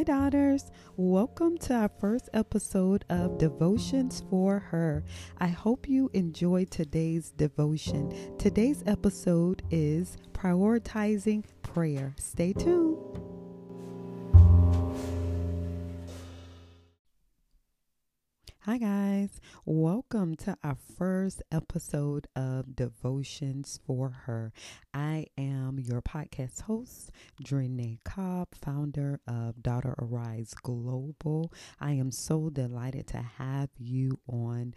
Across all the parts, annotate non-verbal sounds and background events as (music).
Hi, daughters. Welcome to our first episode of Devotions for Her. I hope you enjoy today's devotion. Today's episode is Prioritizing Prayer. Stay tuned. Hi, guys. Welcome to our first episode of Devotions for Her. I am your podcast host, Drene Cobb, founder of Daughter Arise Global. I am so delighted to have you on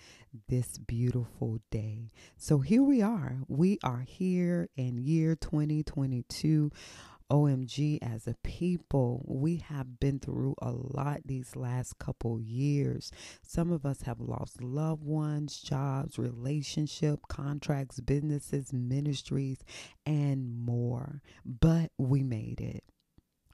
this beautiful day. So, here we are. We are here in year 2022 OMG, as a people, we have been through a lot these last couple years. Some of us have lost loved ones, jobs, relationship, contracts, businesses, ministries, and more. But we made it.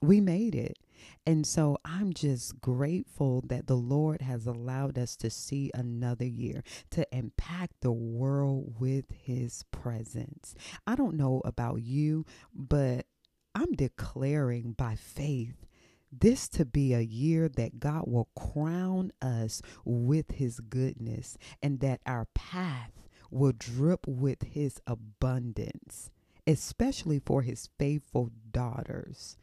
We made it. And so I'm just grateful that the Lord has allowed us to see another year to impact the world with his presence. I don't know about you, but I'm declaring by faith this to be a year that God will crown us with his goodness and that our path will drip with his abundance, especially for his faithful daughters.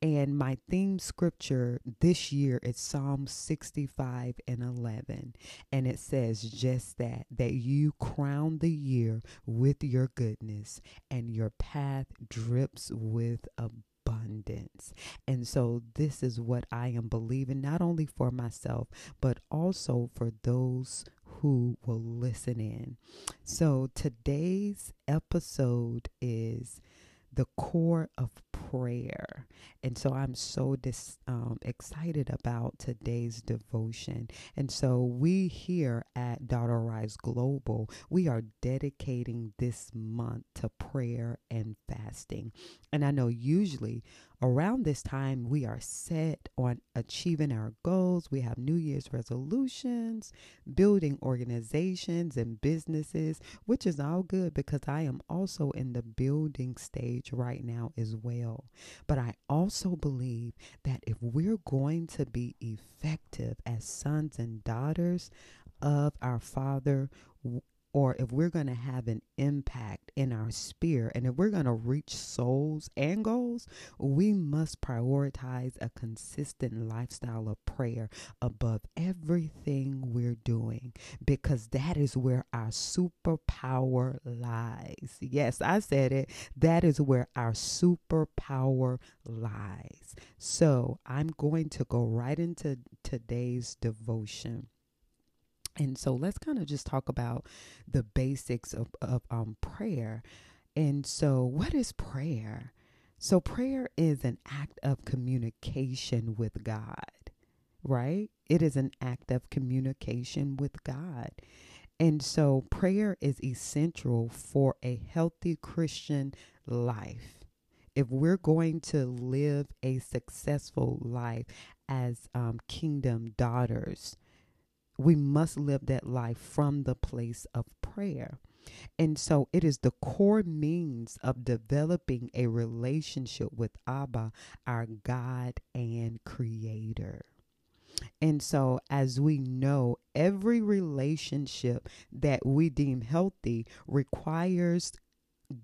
And my theme scripture this year is Psalm 65 and 11. And it says just that, that you crown the year with your goodness and your path drips with abundance. And so this is what I am believing, not only for myself, but also for those who will listen in. So today's episode is the core of prayer. And so I'm so dis, um, excited about today's devotion. And so we here at Daughter Arise Global, we are dedicating this month to prayer and fasting. And I know usually around this time we are set on achieving our goals. We have New Year's resolutions, building organizations and businesses, which is all good because I am also in the building stage right now as well. But I also believe that if we're going to be effective as sons and daughters of our Father, or if we're going to have an impact in our sphere and if we're going to reach souls and goals, we must prioritize a consistent lifestyle of prayer above everything we're doing because that is where our superpower lies. Yes, I said it. That is where our superpower lies. So I'm going to go right into today's devotion. And so let's kind of just talk about the basics of, of um, prayer. And so, what is prayer? So, prayer is an act of communication with God, right? It is an act of communication with God. And so, prayer is essential for a healthy Christian life. If we're going to live a successful life as um, kingdom daughters, we must live that life from the place of prayer. And so it is the core means of developing a relationship with Abba, our God and Creator. And so, as we know, every relationship that we deem healthy requires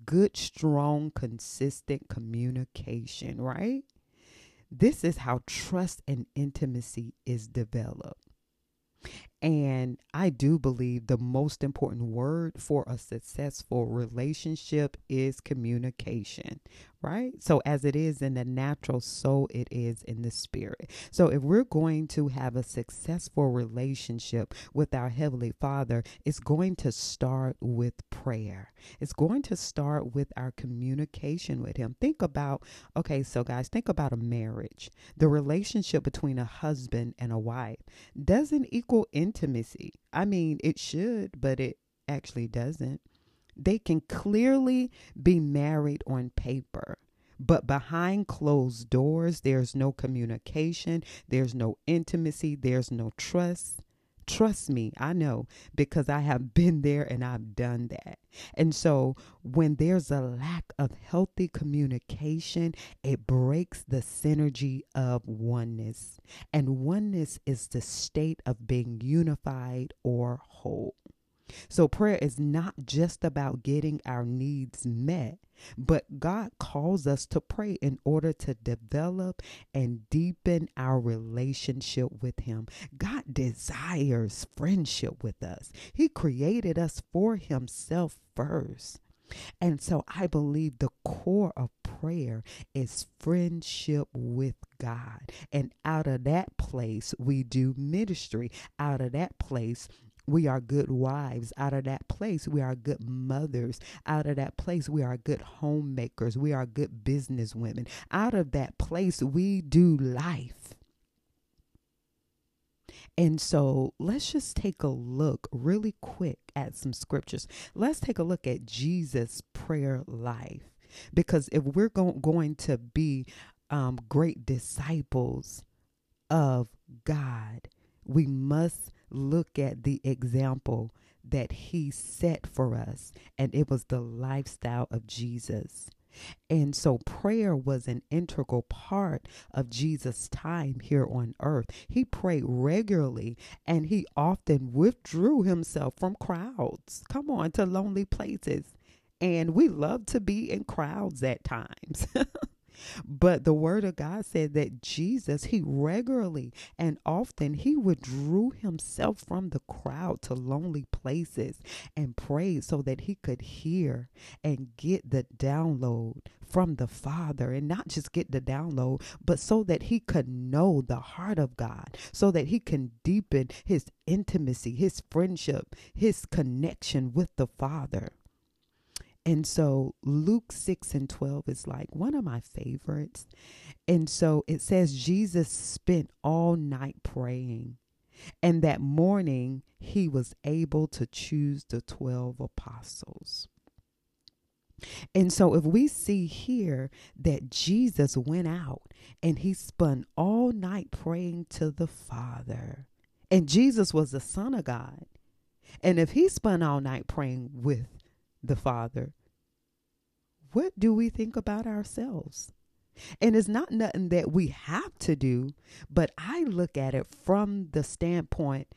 good, strong, consistent communication, right? This is how trust and intimacy is developed. And I do believe the most important word for a successful relationship is communication, right? So, as it is in the natural, so it is in the spirit. So, if we're going to have a successful relationship with our Heavenly Father, it's going to start with prayer. It's going to start with our communication with Him. Think about, okay, so guys, think about a marriage. The relationship between a husband and a wife doesn't equal intimacy. I mean, it should, but it actually doesn't. They can clearly be married on paper. But behind closed doors, there's no communication, there's no intimacy, there's no trust. Trust me, I know because I have (laughs) been there and I've done that. And so when there's a lack of healthy communication, it breaks the synergy of oneness. And oneness is the state of being unified or whole. So prayer is not just about getting our needs met, but God calls us to pray in order to develop and deepen our relationship with Him. God desires friendship with us, He created us for Himself first. And so I believe the core of prayer is friendship with God. And out of that place, we do ministry. Out of that place, we are good wives. Out of that place, we are good mothers. Out of that place, we are good homemakers. We are good business women. Out of that place, we do life. And so let's just take a look really quick at some scriptures. Let's take a look at Jesus' prayer life. Because if we're go- going to be um, great disciples of God, we must look at the example that he set for us, and it was the lifestyle of Jesus. And so prayer was an integral part of Jesus' time here on earth. He prayed regularly and he often withdrew himself from crowds. Come on, to lonely places. And we love to be in crowds at times. (laughs) But the word of God said that Jesus, he regularly and often he withdrew himself from the crowd to lonely places and prayed so that he could hear and get the download from the Father and not just get the download, but so that he could know the heart of God, so that he can deepen his intimacy, his friendship, his connection with the Father. And so Luke 6 and 12 is like one of my favorites. And so it says Jesus spent all night praying. And that morning he was able to choose the 12 apostles. And so, if we see here that Jesus went out and he spent all night praying to the Father, and Jesus was the Son of God, and if he spent all night praying with the Father, what do we think about ourselves? And it's not nothing that we have to do, but I look at it from the standpoint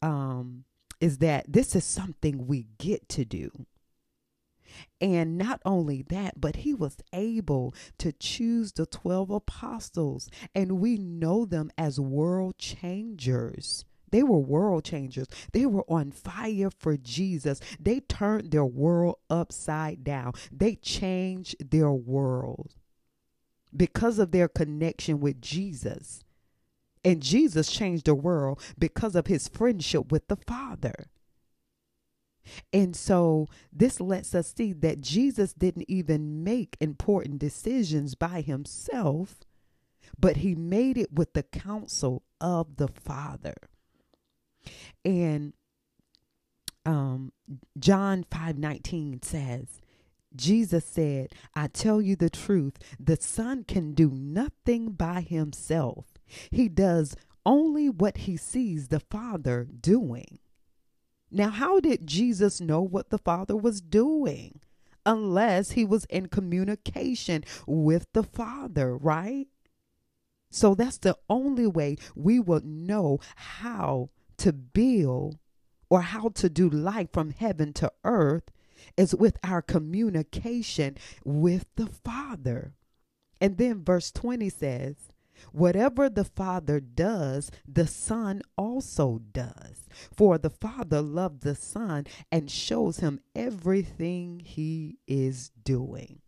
um, is that this is something we get to do. And not only that, but he was able to choose the 12 apostles, and we know them as world changers. They were world changers. They were on fire for Jesus. They turned their world upside down. They changed their world because of their connection with Jesus. And Jesus changed the world because of his friendship with the Father. And so this lets us see that Jesus didn't even make important decisions by himself, but he made it with the counsel of the Father. And um, John 5 19 says, Jesus said, I tell you the truth, the Son can do nothing by himself. He does only what he sees the Father doing. Now, how did Jesus know what the Father was doing? Unless he was in communication with the Father, right? So that's the only way we will know how to build or how to do life from heaven to earth is with our communication with the Father. And then verse 20 says, Whatever the Father does, the Son also does. For the Father loved the Son and shows him everything he is doing.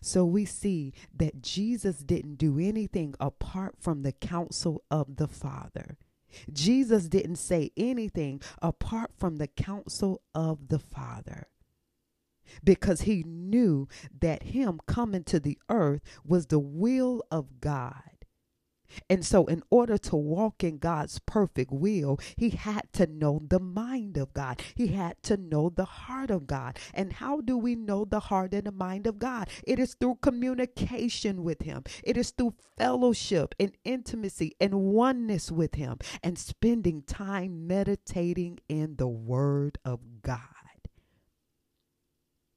So we see that Jesus didn't do anything apart from the counsel of the Father. Jesus didn't say anything apart from the counsel of the Father because he knew that him coming to the earth was the will of God. And so, in order to walk in God's perfect will, he had to know the mind of God. He had to know the heart of God. And how do we know the heart and the mind of God? It is through communication with Him, it is through fellowship and intimacy and oneness with Him, and spending time meditating in the Word of God.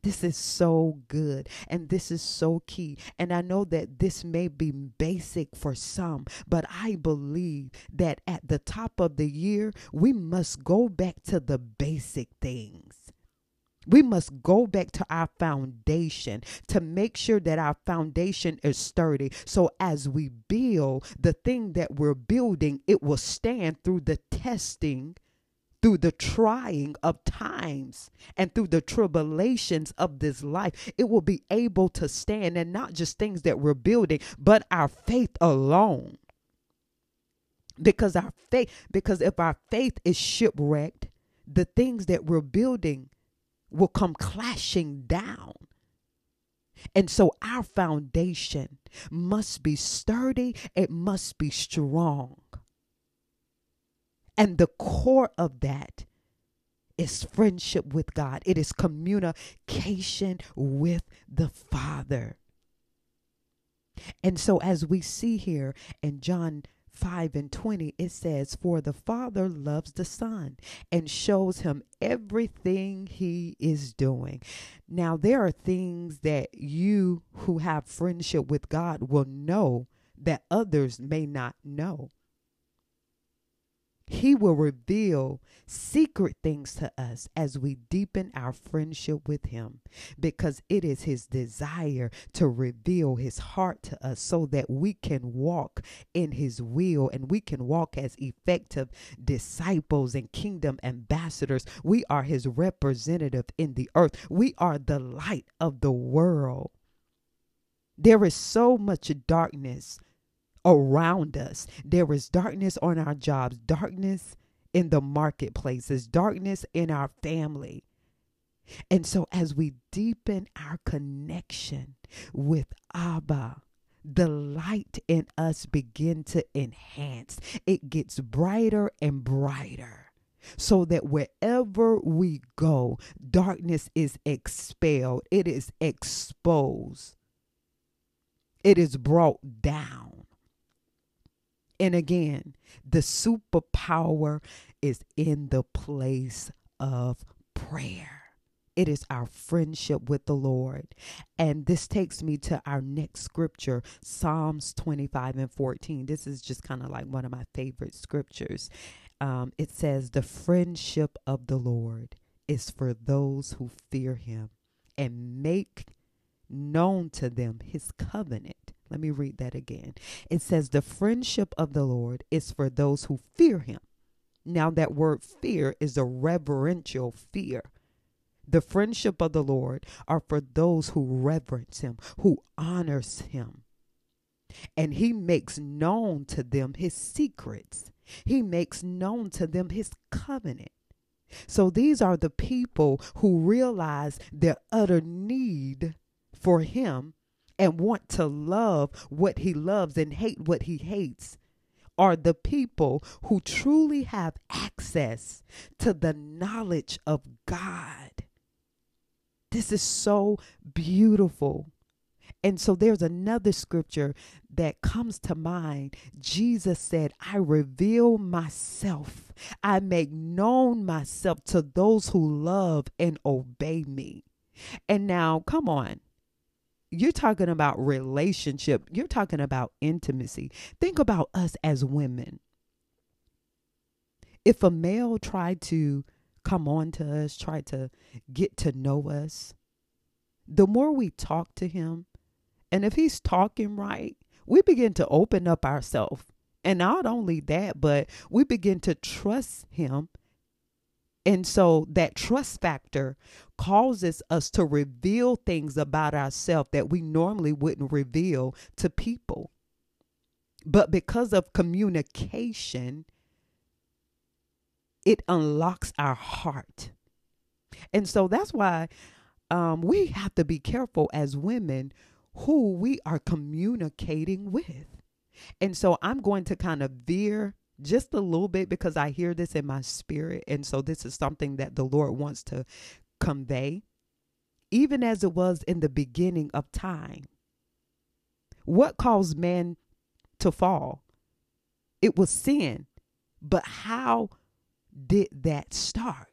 This is so good and this is so key. And I know that this may be basic for some, but I believe that at the top of the year, we must go back to the basic things. We must go back to our foundation to make sure that our foundation is sturdy. So as we build the thing that we're building, it will stand through the testing through the trying of times and through the tribulations of this life, it will be able to stand and not just things that we're building, but our faith alone. Because our faith, because if our faith is shipwrecked, the things that we're building will come clashing down. And so our foundation must be sturdy, it must be strong. And the core of that is friendship with God, it is communication with the Father. And so, as we see here in John 5 and 20, it says, For the Father loves the Son and shows him everything he is doing. Now, there are things that you who have friendship with God will know that others may not know. He will reveal secret things to us as we deepen our friendship with Him because it is His desire to reveal His heart to us so that we can walk in His will and we can walk as effective disciples and kingdom ambassadors. We are His representative in the earth, we are the light of the world. There is so much darkness around us. There is darkness on our jobs, darkness in the marketplaces, darkness in our family. And so, as we deepen our connection with Abba, the light in us begin to enhance. It gets brighter and brighter so that wherever we go, darkness is expelled, it is exposed, it is brought down. And again, the superpower is in the place of prayer. It is our friendship with the Lord. And this takes me to our next scripture, Psalms 25 and 14. This is just kind of like one of my favorite scriptures. Um, it says, The friendship of the Lord is for those who fear him and make known to them his covenant. Let me read that again. It says, The friendship of the Lord is for those who fear him. Now, that word fear is a reverential fear. The friendship of the Lord are for those who reverence him, who honors him. And he makes known to them his secrets. He makes known to them his covenant. So these are the people who realize their utter need for him and want to love what he loves and hate what he hates are the people who truly have access to the knowledge of God. This is so beautiful. And so there's another scripture that comes to mind. Jesus said, I reveal myself, I make known myself to those who love and obey me. And now, come on you're talking about relationship, you're talking about intimacy. Think about us as women. If a male tried to come on to us, try to get to know us, the more we talk to him, and if he's talking right, we begin to open up ourselves. And not only that, but we begin to trust him and so that trust factor causes us to reveal things about ourselves that we normally wouldn't reveal to people. But because of communication, it unlocks our heart. And so that's why um, we have to be careful as women who we are communicating with. And so I'm going to kind of veer just a little bit because I hear this in my spirit. And so this is something that the Lord wants to convey, even as it was in the beginning of time. What caused man to fall? It was sin. But how did that start?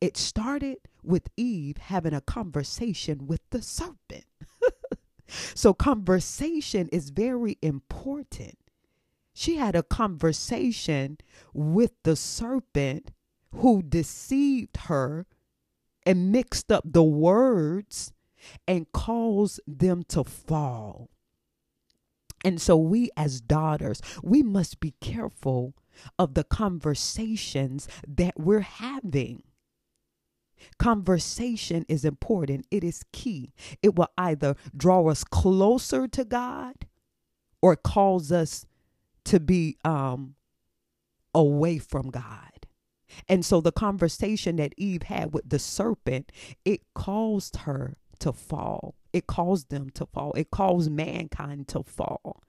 It started with Eve having a conversation with the serpent. (laughs) so, conversation is very important. She had a conversation with the serpent who deceived her and mixed up the words and caused them to fall. And so, we as daughters, we must be careful of the conversations that we're having. Conversation is important, it is key. It will either draw us closer to God or cause us to be um, away from God. And so the conversation that Eve had with the serpent, it caused her to fall. It caused them to fall. It caused mankind to fall.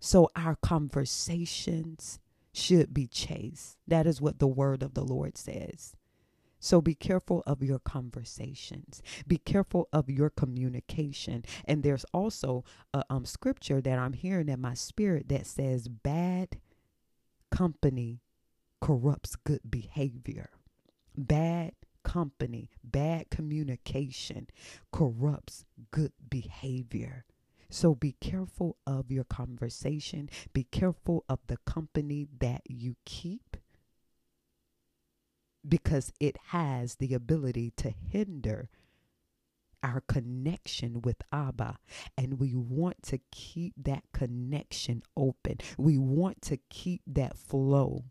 So our conversations should be chaste. That is what the word of the Lord says. So be careful of your conversations. Be careful of your communication. And there's also a um, scripture that I'm hearing in my spirit that says, bad company corrupts good behavior. Bad company, bad communication corrupts good behavior. So be careful of your conversation. Be careful of the company that you keep because it has the ability to hinder our connection with Abba. And we want to keep that connection open. We want to keep that flow.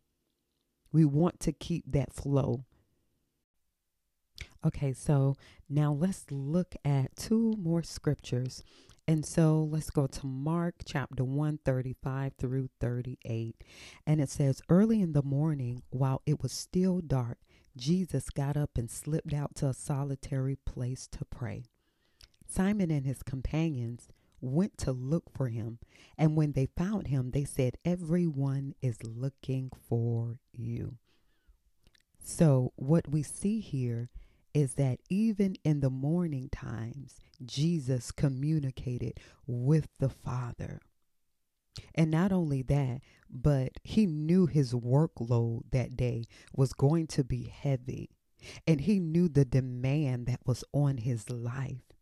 We want to keep that flow. Okay, so now let's look at two more scriptures and so let's go to Mark chapter 1, 35 through 38. And it says, Early in the morning, while it was still dark, Jesus got up and slipped out to a solitary place to pray. Simon and his companions went to look for him. And when they found him, they said, Everyone is looking for you. So, what we see here is that even in the morning times, Jesus communicated with the Father. And not only that, but he knew his workload that day was going to be heavy. And he knew the demand that was on his life.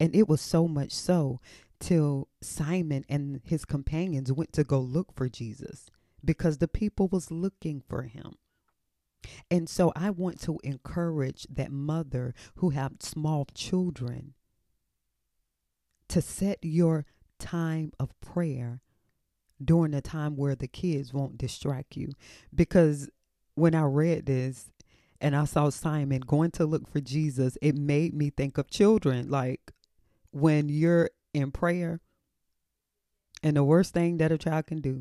And it was so much so till Simon and his companions went to go look for Jesus because the people was looking for him. And so I want to encourage that mother who have small children to set your time of prayer during a time where the kids won't distract you. Because when I read this and I saw Simon going to look for Jesus, it made me think of children. Like when you're in prayer, and the worst thing that a child can do,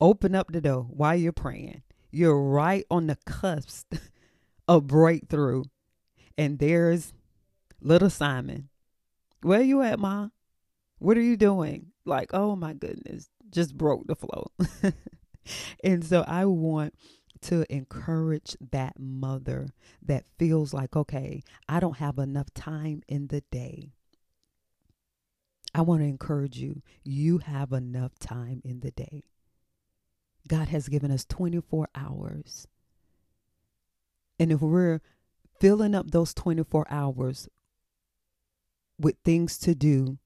open up the door while you're praying you're right on the cusp (laughs) of breakthrough. And there's little Simon. Where you at, Ma? What are you doing? Like, oh my goodness, just broke the flow. (laughs) and so I want to encourage that mother that feels like, okay, I don't have enough time in the day. I want to encourage you, you have enough time in the day. God has given us 24 hours. And if we're filling up those 24 hours with things to do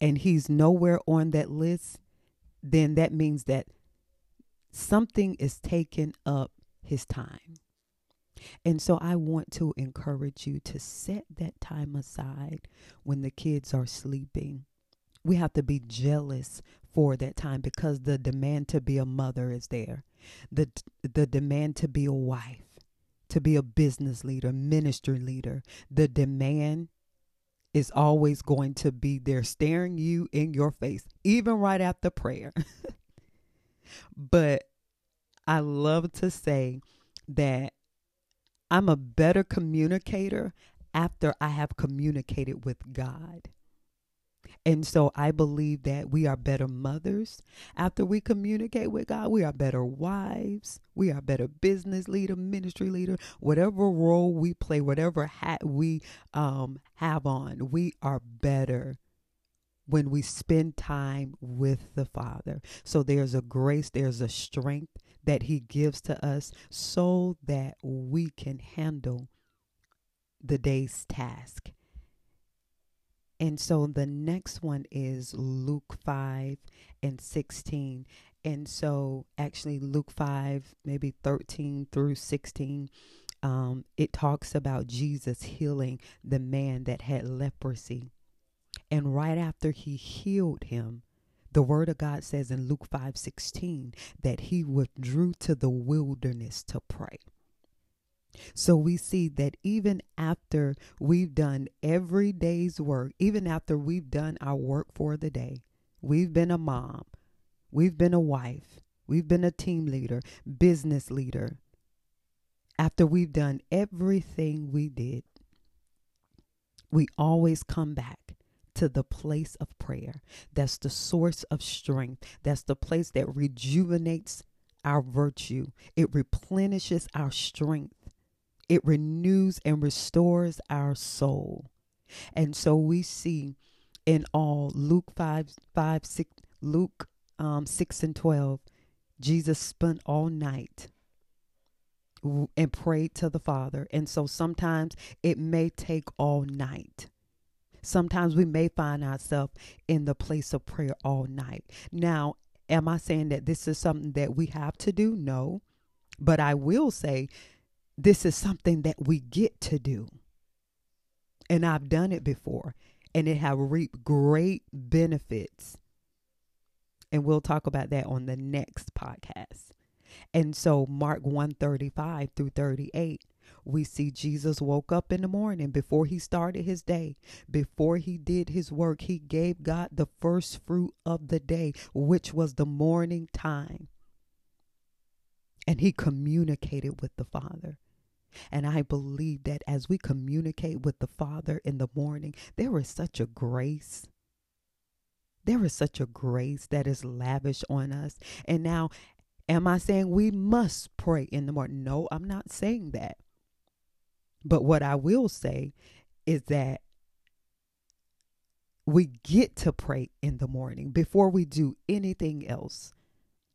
and He's nowhere on that list, then that means that something is taking up His time. And so I want to encourage you to set that time aside when the kids are sleeping. We have to be jealous for that time because the demand to be a mother is there. The the demand to be a wife, to be a business leader, ministry leader. The demand is always going to be there staring you in your face even right after prayer. (laughs) but I love to say that I'm a better communicator after I have communicated with God. And so I believe that we are better mothers after we communicate with God. We are better wives. We are better business leader, ministry leader, whatever role we play, whatever hat we um, have on, we are better when we spend time with the Father. So there's a grace, there's a strength that He gives to us so that we can handle the day's task. And so the next one is Luke 5 and 16. And so actually, Luke 5, maybe 13 through 16, um, it talks about Jesus healing the man that had leprosy. And right after he healed him, the word of God says in Luke 5 16 that he withdrew to the wilderness to pray. So we see that even after we've done every day's work, even after we've done our work for the day, we've been a mom, we've been a wife, we've been a team leader, business leader. After we've done everything we did, we always come back to the place of prayer. That's the source of strength. That's the place that rejuvenates our virtue. It replenishes our strength it renews and restores our soul. And so we see in all Luke 5, 5 6, Luke um, 6 and 12, Jesus spent all night and prayed to the Father. And so sometimes it may take all night. Sometimes we may find ourselves in the place of prayer all night. Now, am I saying that this is something that we have to do? No. But I will say this is something that we get to do. And I've done it before and it have reaped great benefits. And we'll talk about that on the next podcast. And so Mark 135 through 38, we see Jesus woke up in the morning before he started his day. Before he did his work, he gave God the first fruit of the day, which was the morning time. And he communicated with the Father. And I believe that as we communicate with the Father in the morning, there is such a grace. There is such a grace that is lavish on us. And now, am I saying we must pray in the morning? No, I'm not saying that. But what I will say is that we get to pray in the morning before we do anything else.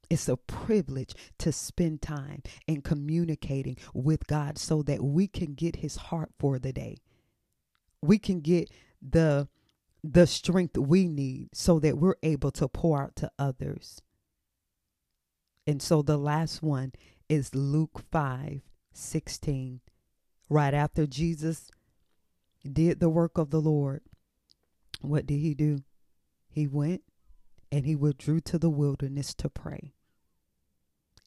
It's a privilege to spend time in communicating with God so that we can get his heart for the day. We can get the the strength we need so that we're able to pour out to others. And so the last one is Luke 5 16. Right after Jesus did the work of the Lord, what did he do? He went and he withdrew to the wilderness to pray.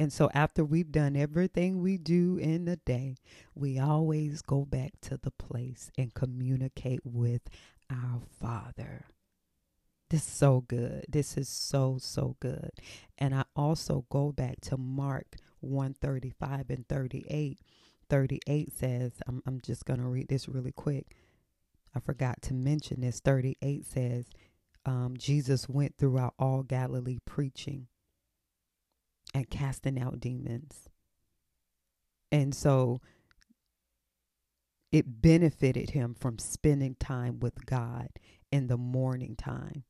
And so after we've done everything we do in the day, we always go back to the place and communicate with our Father. This is so good. This is so, so good. And I also go back to Mark 135 and 38. 38 says, I'm, I'm just going to read this really quick. I forgot to mention this. 38 says, um, Jesus went throughout all Galilee preaching and casting out demons. And so it benefited him from spending time with God in the morning time.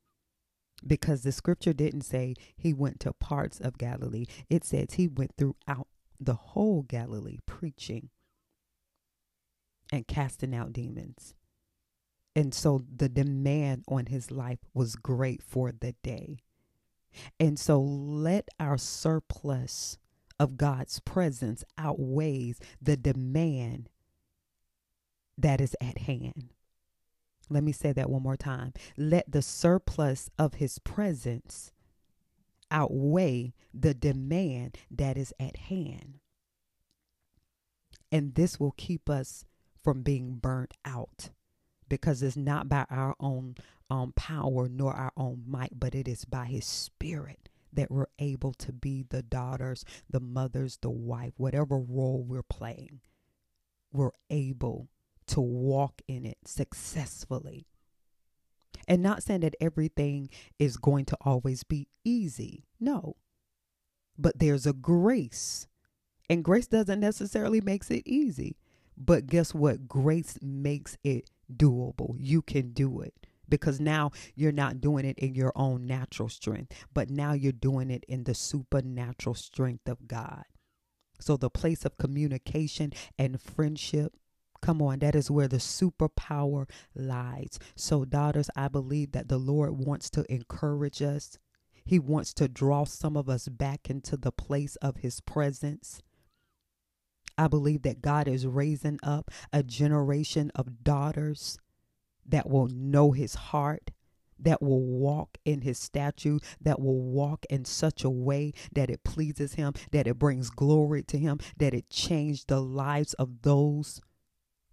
Because the scripture didn't say he went to parts of Galilee, it says he went throughout the whole Galilee preaching and casting out demons. And so the demand on his life was great for the day. And so let our surplus of God's presence outweighs the demand that is at hand. Let me say that one more time. Let the surplus of his presence outweigh the demand that is at hand. And this will keep us from being burnt out because it's not by our own um, power nor our own might, but it is by His Spirit that we're able to be the daughters, the mothers, the wife, whatever role we're playing. We're able to walk in it successfully. And not saying that everything is going to always be easy. No. But there's a grace. And grace doesn't necessarily makes it easy. But guess what? Grace makes it doable. You can do it because now you're not doing it in your own natural strength, but now you're doing it in the supernatural strength of God. So the place of communication and friendship Come on, that is where the superpower lies. So, daughters, I believe that the Lord wants to encourage us. He wants to draw some of us back into the place of His presence. I believe that God is raising up a generation of daughters that will know His heart, that will walk in his statue, that will walk in such a way that it pleases him, that it brings glory to him, that it changed the lives of those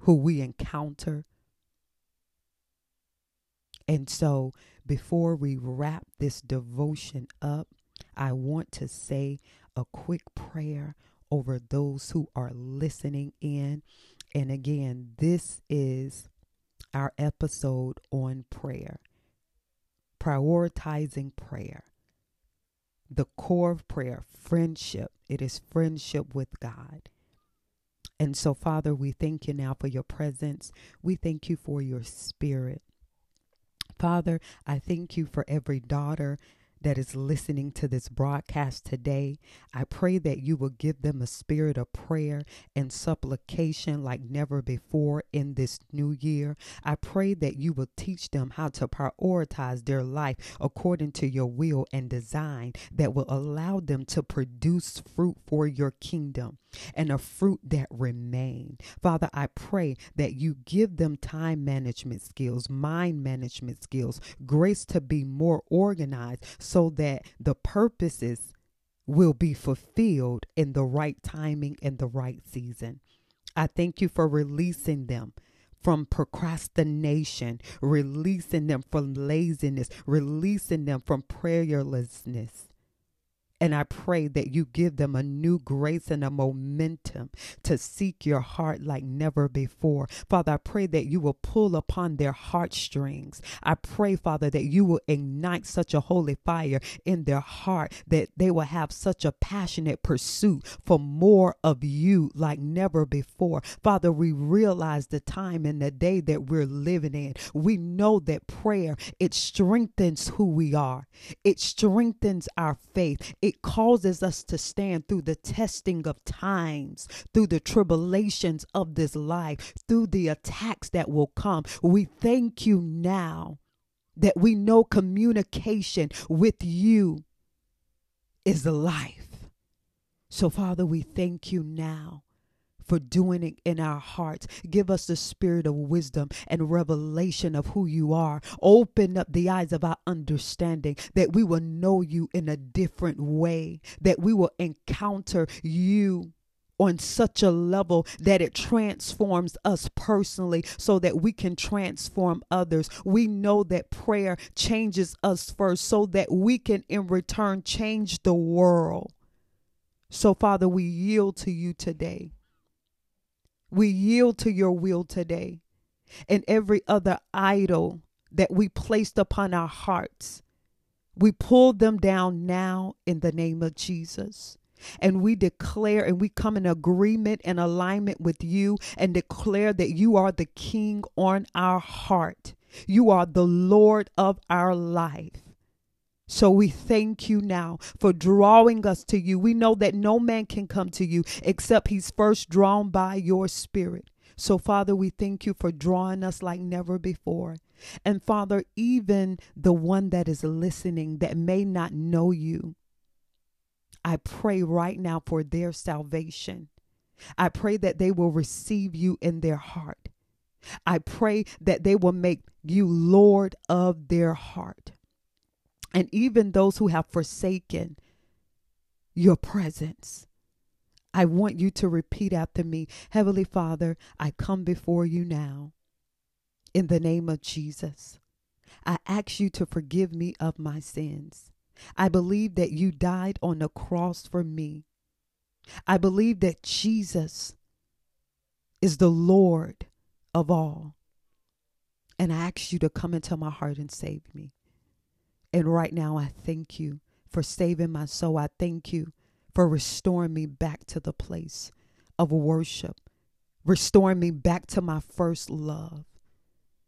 who we encounter. And so, before we wrap this devotion up, I want to say a quick prayer over those who are listening in. And again, this is our episode on prayer, prioritizing prayer. The core of prayer, friendship. It is friendship with God. And so, Father, we thank you now for your presence. We thank you for your spirit. Father, I thank you for every daughter that is listening to this broadcast today. I pray that you will give them a spirit of prayer and supplication like never before in this new year. I pray that you will teach them how to prioritize their life according to your will and design that will allow them to produce fruit for your kingdom and a fruit that remain. Father, I pray that you give them time management skills, mind management skills, grace to be more organized so that the purposes will be fulfilled in the right timing and the right season. I thank you for releasing them from procrastination, releasing them from laziness, releasing them from prayerlessness. And I pray that you give them a new grace and a momentum to seek your heart like never before. Father, I pray that you will pull upon their heartstrings. I pray, Father, that you will ignite such a holy fire in their heart that they will have such a passionate pursuit for more of you like never before. Father, we realize the time and the day that we're living in. We know that prayer, it strengthens who we are. It strengthens our faith. It causes us to stand through the testing of times, through the tribulations of this life, through the attacks that will come. We thank you now that we know communication with you is life. So, Father, we thank you now for doing it in our hearts. Give us the spirit of wisdom and revelation of who you are. Open up the eyes of our understanding that we will know you in a different way, that we will encounter you on such a level that it transforms us personally so that we can transform others. We know that prayer changes us first so that we can in return change the world. So, Father, we yield to you today. We yield to your will today. And every other idol that we placed upon our hearts, we pull them down now in the name of Jesus. And we declare and we come in agreement and alignment with you and declare that you are the king on our heart. You are the Lord of our life. So we thank you now for drawing us to you. We know that no man can come to you except he's first drawn by your spirit. So, Father, we thank you for drawing us like never before. And, Father, even the one that is listening that may not know you, I pray right now for their salvation. I pray that they will receive you in their heart. I pray that they will make you Lord of their heart and even those who have forsaken your presence. I want you to repeat after me Heavenly Father, I come before you now in the name of Jesus. I ask you to forgive me of my sins. I believe that you died on the cross for me. I believe that Jesus is the Lord of all. And I ask you to come into my heart and save me. And right now, I thank you for saving my soul. I thank you for restoring me back to the place of worship, restoring me back to my first love.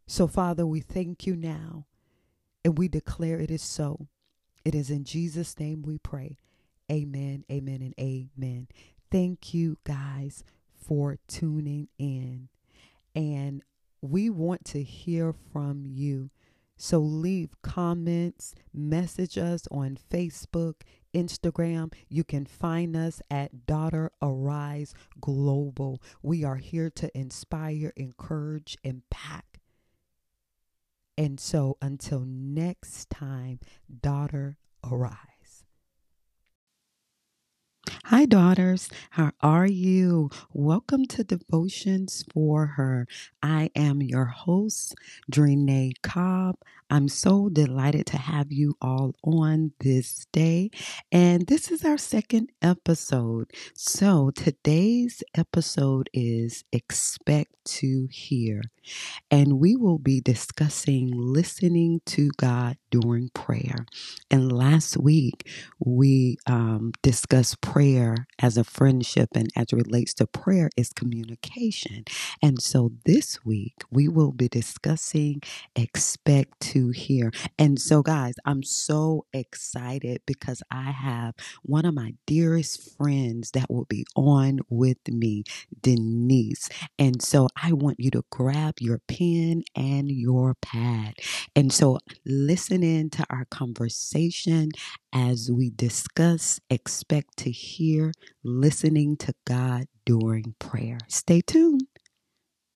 So, Father, we thank you now and we declare it is so. It is in Jesus' name we pray. Amen, amen, and amen. Thank you guys for tuning in. And we want to hear from you. So leave comments, message us on Facebook, Instagram. You can find us at Daughter Arise Global. We are here to inspire, encourage, impact. And so until next time, Daughter Arise. Hi, daughters. How are you? Welcome to Devotions for Her. I am your host, Drene Cobb. I'm so delighted to have you all on this day. And this is our second episode. So today's episode is Expect to Hear and we will be discussing listening to God during prayer. And last week, we um, discussed prayer as a friendship, and as it relates to prayer, is communication. And so this week, we will be discussing expect to hear. And so, guys, I'm so excited because I have one of my dearest friends that will be on with me, Denise. And so, I want you to grab your pen and your pad. And so listen in to our conversation as we discuss, expect to hear, listening to God during prayer. Stay tuned.